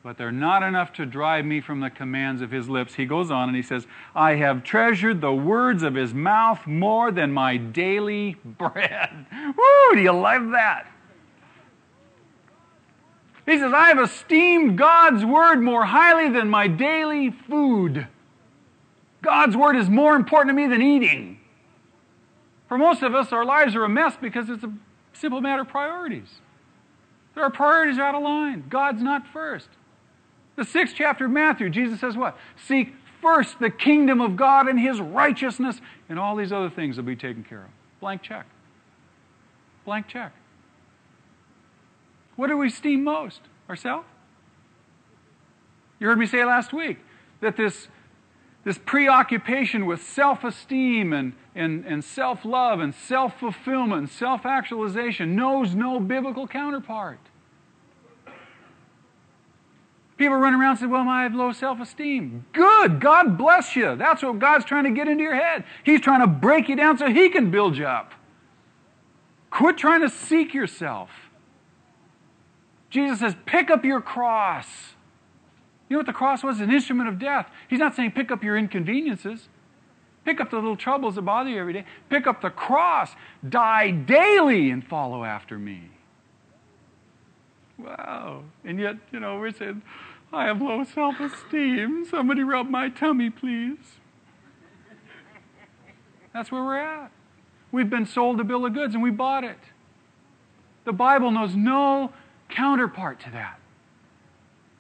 But they're not enough to drive me from the commands of his lips. He goes on and he says, I have treasured the words of his mouth more than my daily *laughs* bread. Woo, do you love that? He says, I have esteemed God's word more highly than my daily food. God's word is more important to me than eating. For most of us, our lives are a mess because it's a simple matter of priorities. Our priorities are out of line. God's not first. The sixth chapter of Matthew, Jesus says what? Seek first the kingdom of God and his righteousness, and all these other things will be taken care of. Blank check. Blank check. What do we esteem most? Ourselves? You heard me say last week that this, this preoccupation with self esteem and, and, and self love and self fulfillment and self actualization knows no biblical counterpart. People run around and say, Well, I have low self esteem. Good. God bless you. That's what God's trying to get into your head. He's trying to break you down so He can build you up. Quit trying to seek yourself. Jesus says, pick up your cross. You know what the cross was? An instrument of death. He's not saying pick up your inconveniences. Pick up the little troubles that bother you every day. Pick up the cross. Die daily and follow after me. Wow. And yet, you know, we're saying, I have low self esteem. Somebody rub my tummy, please. That's where we're at. We've been sold a bill of goods and we bought it. The Bible knows no counterpart to that.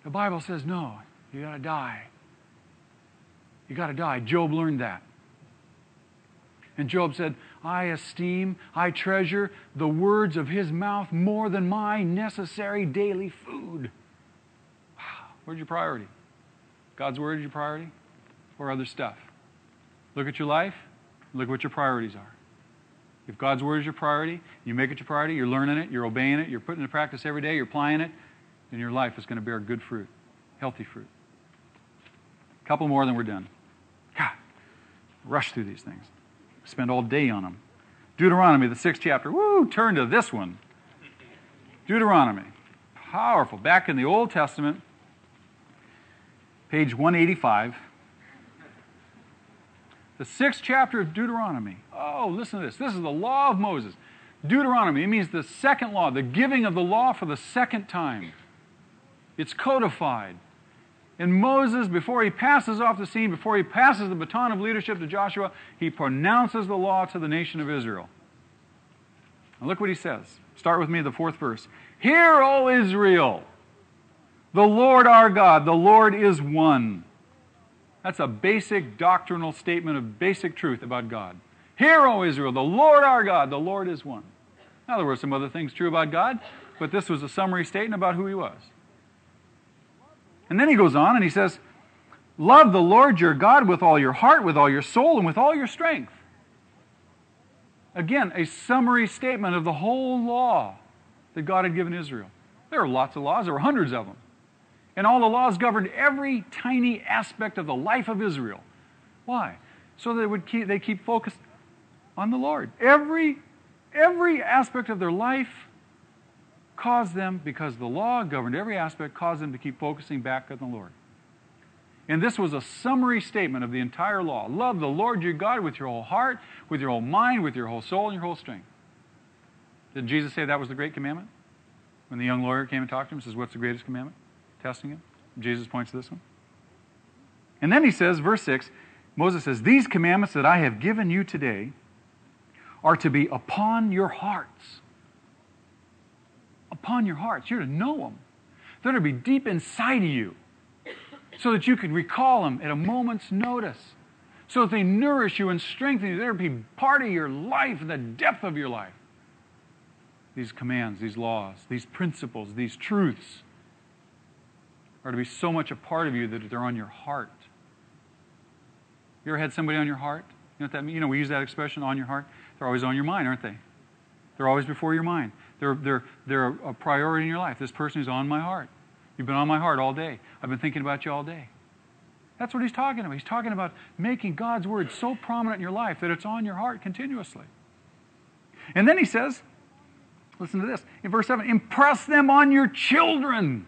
The Bible says, no, you got to die. You got to die. Job learned that. And Job said, I esteem, I treasure the words of his mouth more than my necessary daily food. Where's your priority? God's Word is your priority or other stuff? Look at your life, look what your priorities are. If God's Word is your priority, you make it your priority, you're learning it, you're obeying it, you're putting it into practice every day, you're applying it, then your life is going to bear good fruit, healthy fruit. A couple more, then we're done. God, rush through these things. Spend all day on them. Deuteronomy, the sixth chapter. Woo, turn to this one. Deuteronomy. Powerful. Back in the Old Testament, page 185. The sixth chapter of Deuteronomy. Oh, listen to this. This is the law of Moses. Deuteronomy, it means the second law, the giving of the law for the second time. It's codified. And Moses, before he passes off the scene, before he passes the baton of leadership to Joshua, he pronounces the law to the nation of Israel. And look what he says. Start with me, the fourth verse. Hear, O Israel, the Lord our God, the Lord is one. That's a basic doctrinal statement of basic truth about God. Hear, O Israel, the Lord our God, the Lord is one. Now, there were some other things true about God, but this was a summary statement about who he was. And then he goes on and he says, Love the Lord your God with all your heart, with all your soul, and with all your strength. Again, a summary statement of the whole law that God had given Israel. There are lots of laws, there were hundreds of them. And all the laws governed every tiny aspect of the life of Israel. Why? So they would keep, they keep focused on the Lord. Every, every aspect of their life caused them, because the law governed every aspect, caused them to keep focusing back on the Lord. And this was a summary statement of the entire law. Love the Lord your God with your whole heart, with your whole mind, with your whole soul, and your whole strength. Did Jesus say that was the great commandment? When the young lawyer came and talked to him, he says, What's the greatest commandment? Testing him. Jesus points to this one. And then he says, verse 6, Moses says, These commandments that I have given you today are to be upon your hearts upon your hearts. You're to know them. They're to be deep inside of you so that you can recall them at a moment's notice. So that they nourish you and strengthen you. They're to be part of your life, and the depth of your life. These commands, these laws, these principles, these truths are to be so much a part of you that they're on your heart. You ever had somebody on your heart? You know what that means? You know, we use that expression, on your heart. They're always on your mind, aren't they? They're always before your mind. They're, they're, they're a priority in your life. This person is on my heart. You've been on my heart all day. I've been thinking about you all day. That's what he's talking about. He's talking about making God's word so prominent in your life that it's on your heart continuously. And then he says, listen to this, in verse 7 impress them on your children.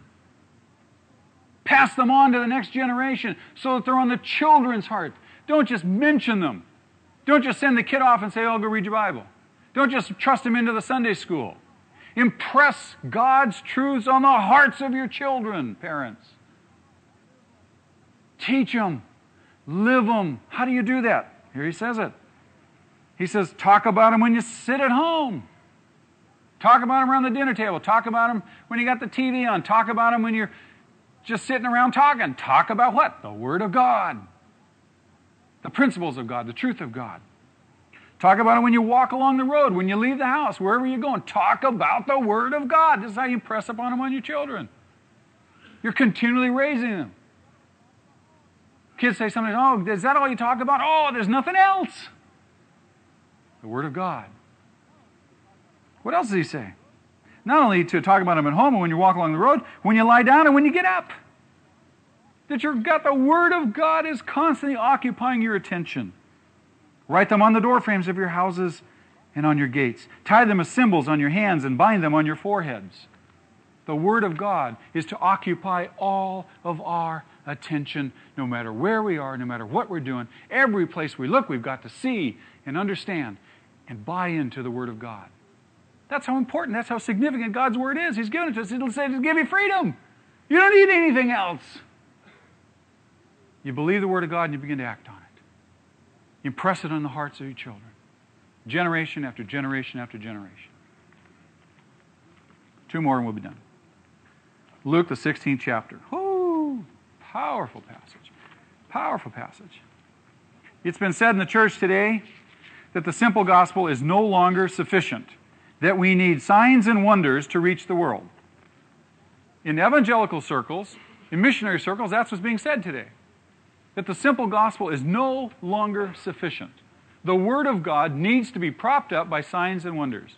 Pass them on to the next generation so that they're on the children's heart. Don't just mention them. Don't just send the kid off and say, oh, go read your Bible. Don't just trust him into the Sunday school. Impress God's truths on the hearts of your children, parents. Teach them, live them. How do you do that? Here he says it. He says, talk about them when you sit at home. Talk about them around the dinner table. Talk about them when you got the TV on. Talk about them when you're just sitting around talking. Talk about what? The Word of God, the principles of God, the truth of God. Talk about it when you walk along the road, when you leave the house, wherever you're going. Talk about the Word of God. This is how you impress upon them on your children. You're continually raising them. Kids say something, oh, is that all you talk about? Oh, there's nothing else. The Word of God. What else does he say? Not only to talk about them at home and when you walk along the road, when you lie down and when you get up. That you've got the Word of God is constantly occupying your attention. Write them on the doorframes of your houses and on your gates. Tie them as symbols on your hands and bind them on your foreheads. The Word of God is to occupy all of our attention, no matter where we are, no matter what we're doing. Every place we look, we've got to see and understand and buy into the Word of God. That's how important, that's how significant God's Word is. He's given it to us. It'll say to give you freedom. You don't need anything else. You believe the Word of God and you begin to act on it. You Impress it on the hearts of your children, generation after generation after generation. Two more and we'll be done. Luke, the 16th chapter. Whoo! Powerful passage. Powerful passage. It's been said in the church today that the simple gospel is no longer sufficient, that we need signs and wonders to reach the world. In evangelical circles, In missionary circles, that's what's being said today. That the simple gospel is no longer sufficient. The Word of God needs to be propped up by signs and wonders.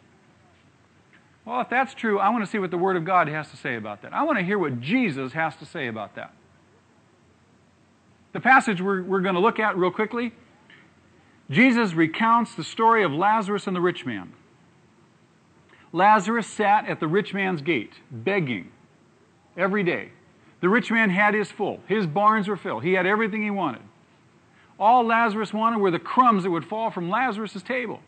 Well, if that's true, I want to see what the Word of God has to say about that. I want to hear what Jesus has to say about that. The passage we're, we're going to look at real quickly Jesus recounts the story of Lazarus and the rich man. Lazarus sat at the rich man's gate, begging every day. The rich man had his full, his barns were filled, he had everything he wanted. All Lazarus wanted were the crumbs that would fall from Lazarus' table.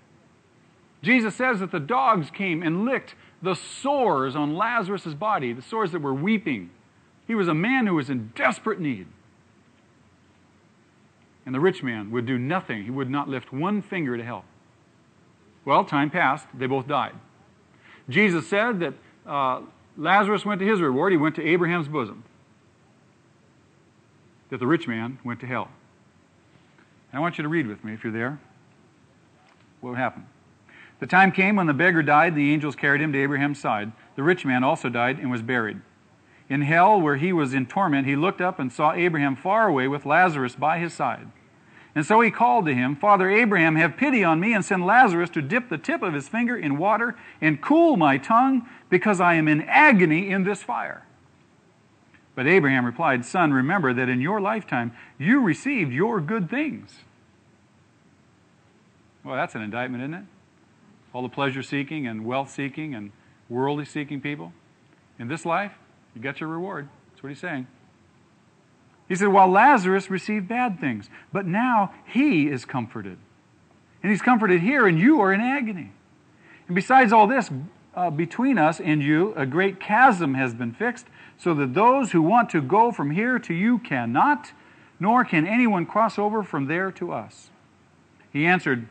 Jesus says that the dogs came and licked the sores on Lazarus' body, the sores that were weeping. He was a man who was in desperate need. And the rich man would do nothing. He would not lift one finger to help. Well, time passed. They both died. Jesus said that uh, Lazarus went to his reward. He went to Abraham's bosom. That the rich man went to hell. And I want you to read with me if you're there. What happened? The time came when the beggar died, the angels carried him to Abraham's side. The rich man also died and was buried. In hell, where he was in torment, he looked up and saw Abraham far away with Lazarus by his side. And so he called to him, Father Abraham, have pity on me and send Lazarus to dip the tip of his finger in water and cool my tongue, because I am in agony in this fire. But Abraham replied, Son, remember that in your lifetime you received your good things. Well, that's an indictment, isn't it? All the pleasure seeking and wealth seeking and worldly seeking people. In this life, you get your reward. That's what he's saying. He said, while Lazarus received bad things, but now he is comforted. And he's comforted here, and you are in agony. And besides all this, uh, between us and you, a great chasm has been fixed, so that those who want to go from here to you cannot, nor can anyone cross over from there to us. He answered,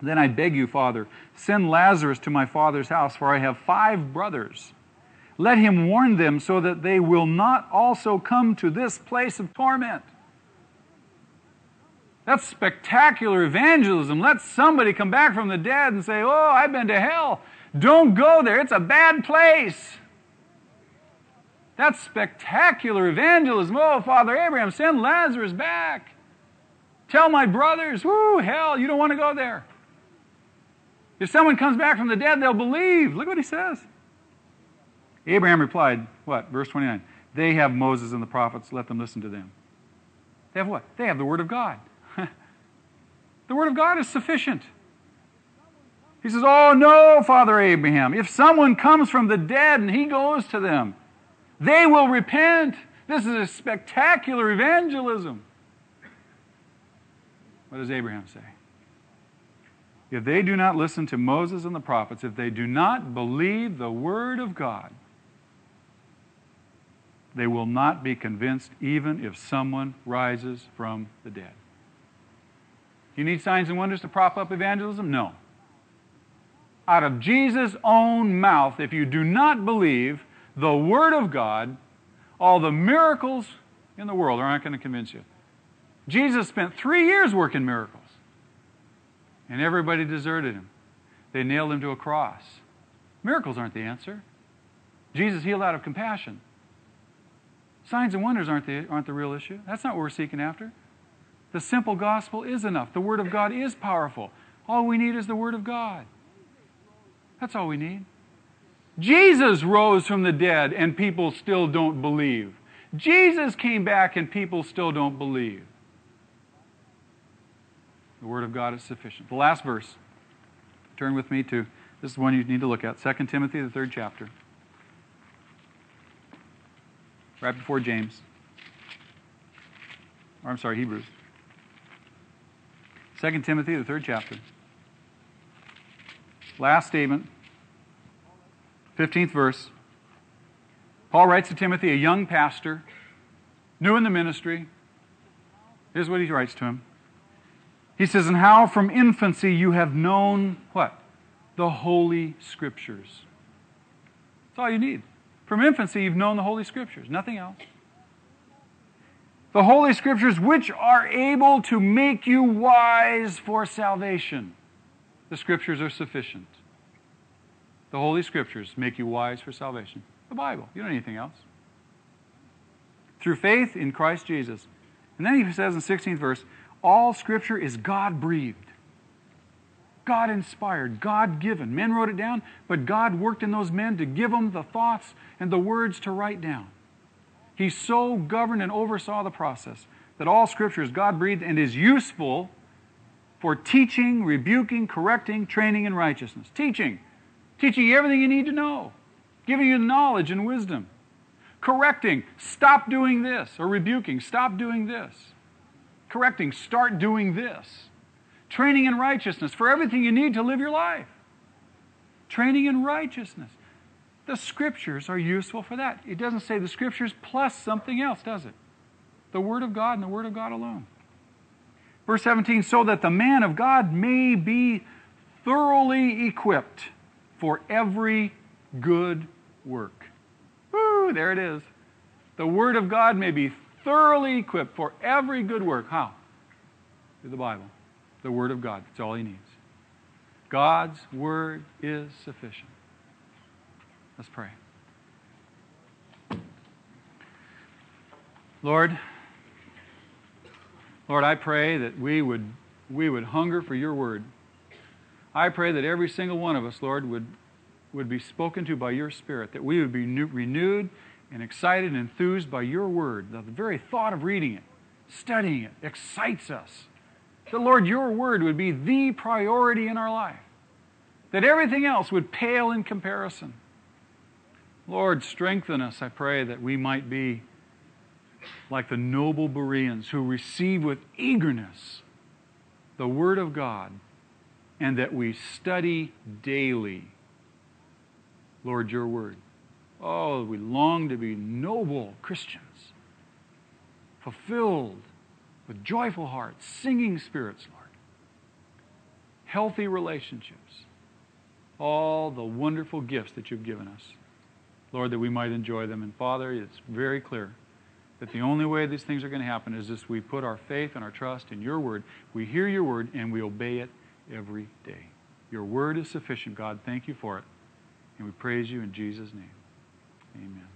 Then I beg you, Father, send Lazarus to my father's house, for I have five brothers let him warn them so that they will not also come to this place of torment. That's spectacular evangelism. Let somebody come back from the dead and say, Oh, I've been to hell. Don't go there. It's a bad place. That's spectacular evangelism. Oh, Father Abraham, send Lazarus back. Tell my brothers, whoo, hell, you don't want to go there. If someone comes back from the dead, they'll believe. Look what he says. Abraham replied, what? Verse 29. They have Moses and the prophets, let them listen to them. They have what? They have the Word of God. *laughs* the Word of God is sufficient. He says, Oh, no, Father Abraham. If someone comes from the dead and he goes to them, they will repent. This is a spectacular evangelism. What does Abraham say? If they do not listen to Moses and the prophets, if they do not believe the Word of God, they will not be convinced even if someone rises from the dead. You need signs and wonders to prop up evangelism? No. Out of Jesus' own mouth, if you do not believe the Word of God, all the miracles in the world are not going to convince you. Jesus spent three years working miracles, and everybody deserted him. They nailed him to a cross. Miracles aren't the answer. Jesus healed out of compassion. Signs and wonders aren't the, aren't the real issue. That's not what we're seeking after. The simple gospel is enough. The Word of God is powerful. All we need is the Word of God. That's all we need. Jesus rose from the dead and people still don't believe. Jesus came back and people still don't believe. The Word of God is sufficient. The last verse. Turn with me to this is one you need to look at 2 Timothy, the third chapter right before James. Or I'm sorry, Hebrews. 2 Timothy, the third chapter. Last statement, 15th verse. Paul writes to Timothy, a young pastor, new in the ministry. Here's what he writes to him. He says, And how from infancy you have known what? The Holy Scriptures. That's all you need. From infancy, you've known the Holy Scriptures, nothing else. The Holy Scriptures, which are able to make you wise for salvation. The Scriptures are sufficient. The Holy Scriptures make you wise for salvation. The Bible. You don't need anything else. through faith in Christ Jesus. And then he says in 16th verse, all scripture is God breathed. God inspired, God given. Men wrote it down, but God worked in those men to give them the thoughts and the words to write down. He so governed and oversaw the process that all scripture is God breathed and is useful for teaching, rebuking, correcting, training in righteousness. Teaching. Teaching you everything you need to know, giving you knowledge and wisdom. Correcting, stop doing this, or rebuking, stop doing this. Correcting, start doing this. Training in righteousness for everything you need to live your life. Training in righteousness. The scriptures are useful for that. It doesn't say the scriptures plus something else, does it? The Word of God and the Word of God alone. Verse 17, so that the man of God may be thoroughly equipped for every good work. Woo, there it is. The Word of God may be thoroughly equipped for every good work. How? Through the Bible. The Word of God. That's all he needs. God's Word is sufficient. Let's pray. Lord, Lord, I pray that we would, we would hunger for your word. I pray that every single one of us, Lord, would, would be spoken to by your Spirit, that we would be new, renewed and excited and enthused by your word. The very thought of reading it, studying it, excites us. That, Lord, your word would be the priority in our life, that everything else would pale in comparison. Lord, strengthen us, I pray, that we might be like the noble Bereans who receive with eagerness the Word of God and that we study daily, Lord, your Word. Oh, we long to be noble Christians, fulfilled with joyful hearts, singing spirits, Lord, healthy relationships, all the wonderful gifts that you've given us. Lord, that we might enjoy them. And Father, it's very clear that the only way these things are going to happen is this we put our faith and our trust in your word. We hear your word and we obey it every day. Your word is sufficient, God. Thank you for it. And we praise you in Jesus' name. Amen.